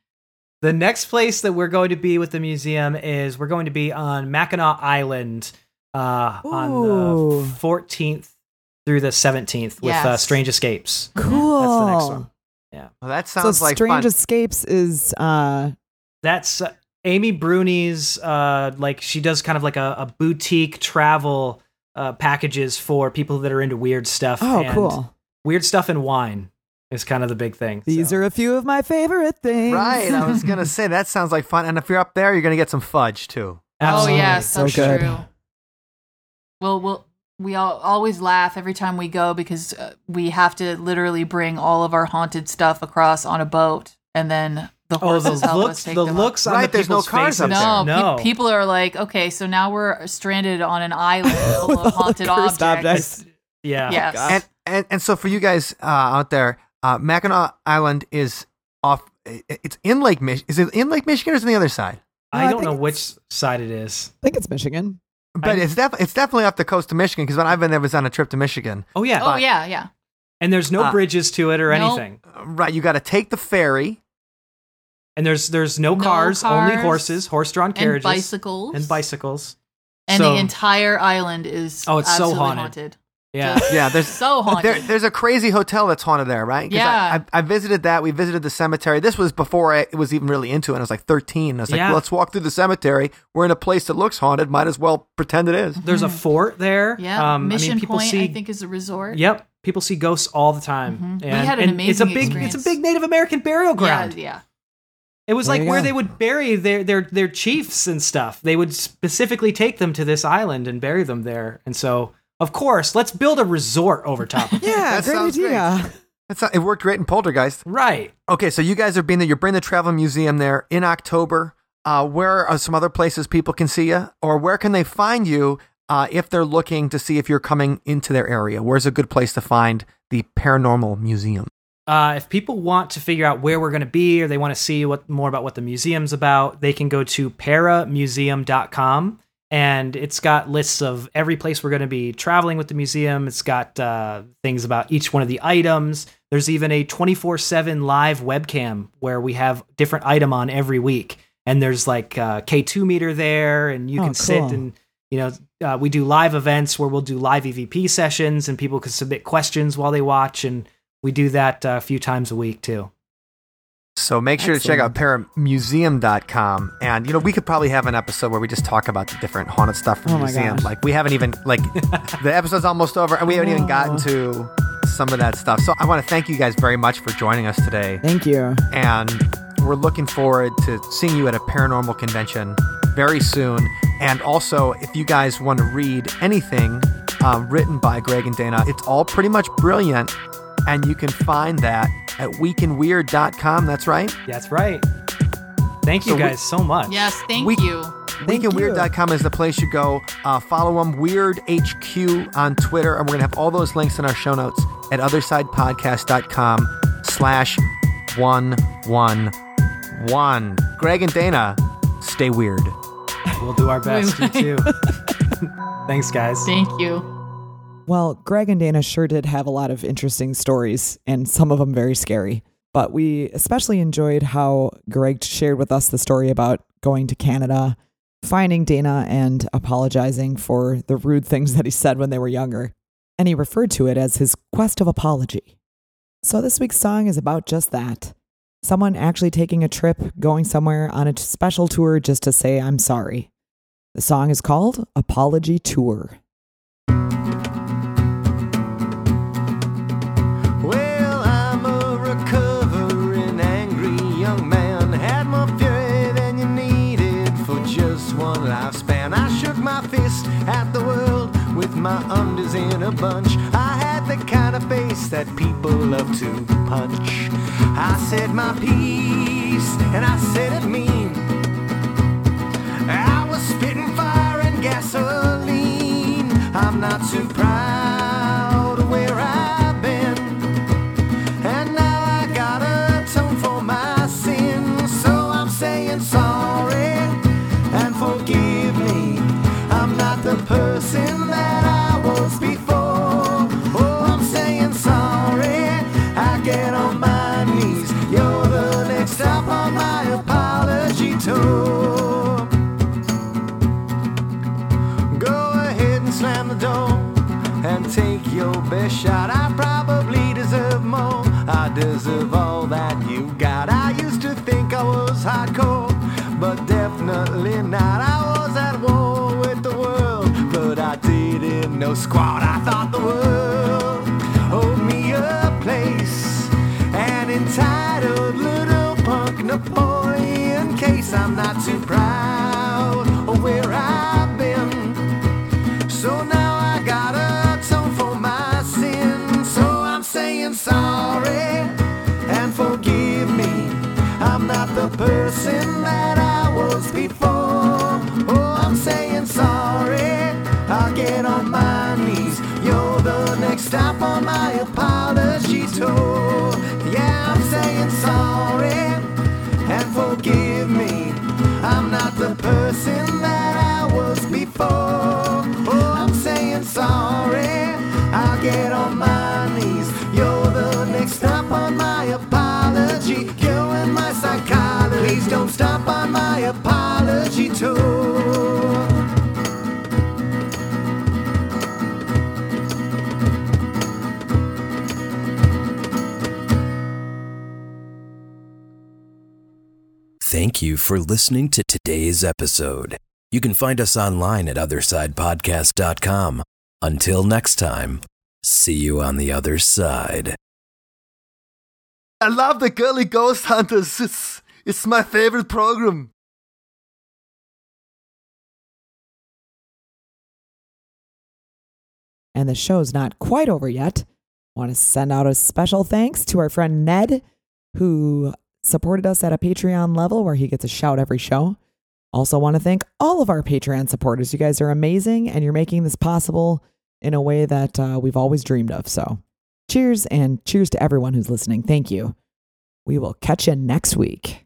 The next place that we're going to be with the museum is we're going to be on Mackinac Island uh, on the 14th through the 17th with uh, Strange Escapes. Cool. That's the next one. Well, that So sounds like Strange fun. Escapes is uh That's uh, Amy Bruni's, uh, like, she does kind of like a, a boutique travel uh, packages for people that are into weird stuff. oh and cool. Weird stuff and wine is kind of the big thing. These so. are a few of my favorite things. right. I was gonna say that sounds like fun. And if you're up there, you're gonna get some fudge too. Absolutely. Oh yes, So so, good. true. Well, we'll we all always laugh every time we go because uh, we have to literally bring all of our haunted stuff across on a boat, and then the Oh, the horses help us looks, take the them looks on Right, the there's no people's cars up faces. up. there. No, no. pe- people are like, okay, so now we're stranded on an island full of haunted cursed objects. objects. Yeah. Yes. And, and and so for you guys uh, out there, uh, Mackinac Island is off. It's in Lake Mich. Is it in Lake Michigan or is it on the other side? No, I I don't think know which side it is. I think it's Michigan. But I'm- it's def- it's definitely off the coast of Michigan because when I've been there, was on a trip to Michigan. Oh yeah. oh yeah, yeah. And there's no Uh, bridges to it or Nope. anything. Right, you got to take the ferry. And there's there's no, No cars, only horses, horse-drawn carriages, And carriages, bicycles. and bicycles. And So- the entire island is Oh, it's so absolutely haunted. haunted. Yeah. Just Yeah, there's so haunted. There, there's a crazy hotel that's haunted there, right? Yeah. I, I, I visited that. We visited the cemetery. This was before I was even really into it. I was like 13. I was like, Yeah. well, let's walk through the cemetery. We're in a place that looks haunted. Might as well pretend it is. There's a fort there. yeah, Um, Mission I mean, people Point, see. I think, is a resort. Yep. People see ghosts all the time. Mhm. We had an and it's a big experience. it's a big Native American burial ground. Yeah, yeah. It was There like where go. they would bury their, their their chiefs and stuff. They would specifically take them to this island and bury them there. And so, of course, let's build a resort over top of. Yeah, That great sounds idea. That's not, it worked great in Poltergeist. Right. Okay, so you guys are being there. You're bringing the Travel Museum there in October. Uh, where are some other places people can see you? Or where can they find you uh, if they're looking to see if you're coming into their area? Where's a good place to find the Paranormal Museum? Uh, if people want to figure out where we're going to be or they want to see what more about what the museum's about, they can go to paramuseum.com and it's got lists of every place we're going to be traveling with the museum. It's got uh, things about each one of the items. There's even a 24 7 live webcam where we have different item on every week. And there's like a K2 meter there, and you Oh, can sit and you know, uh, we do live events where we'll do live EVP sessions and people can submit questions while they watch. And we do that uh, a few times a week too. So make sure to check out paramuseum.com. And, you know, we could probably have an episode where we just talk about the different haunted stuff from Oh the museum. gosh. Like, we haven't even, like, the episode's almost over and we haven't even gotten to some of that stuff. So I want to thank you guys very much for joining us today. Thank you. And we're looking forward to seeing you at a paranormal convention very soon. And also, if you guys want to read anything um, written by Greg and Dana, it's all pretty much brilliant. And you can find that at weekinweird.com. That's right. That's right. Thank you So we- guys so much. Yes, thank We- you. Thank weekinweird.com is the place you go. Uh, follow them, Weird HQ on Twitter, and we're gonna have all those links in our show notes at othersidepodcast.com slash one one one. Greg and Dana, stay weird. We'll do our best. you too. Thanks, guys. Thank you. Well, Greg and Dana sure did have a lot of interesting stories, and some of them very scary. But we especially enjoyed how Greg shared with us the story about going to Canada finding Dana and apologizing for the rude things that he said when they were younger. And he referred to it as his quest of apology. So this week's song is about just that. Someone actually taking a trip, going somewhere on a special tour just to say, I'm sorry. The song is called Apology Tour. My undies in a bunch. I had the kind of face that people love to punch. I said my piece, and I said it mean. I was spitting fire and gasoline. I'm not too best shot. I probably deserve more. I deserve all that you got. I used to think I was hardcore, but definitely not. I was at war with the world, but I didn't know squat. I thought the world owed me a place, an entitled little punk Napoleon case. I'm not too proud of where I've person that I was before. Oh, I'm saying sorry. I'll get on my knees. You're the next stop on my apology tour. Yeah, I'm saying sorry and forgive me. I'm not the person Thank you for listening to today's episode. You can find us online at othersidepodcast.com. Until next time, see you on the other side. I love the Girly Ghost Hunters. It's, it's my favorite program. And the show's not quite over yet. I Want to send out a special thanks to our friend Ned, who supported us at a Patreon level where he gets a shout every show. Also, want to thank all of our Patreon supporters. You guys are amazing and you're making this possible in a way that uh, we've always dreamed of. So, cheers and cheers to everyone who's listening. Thank you. We will catch you next week.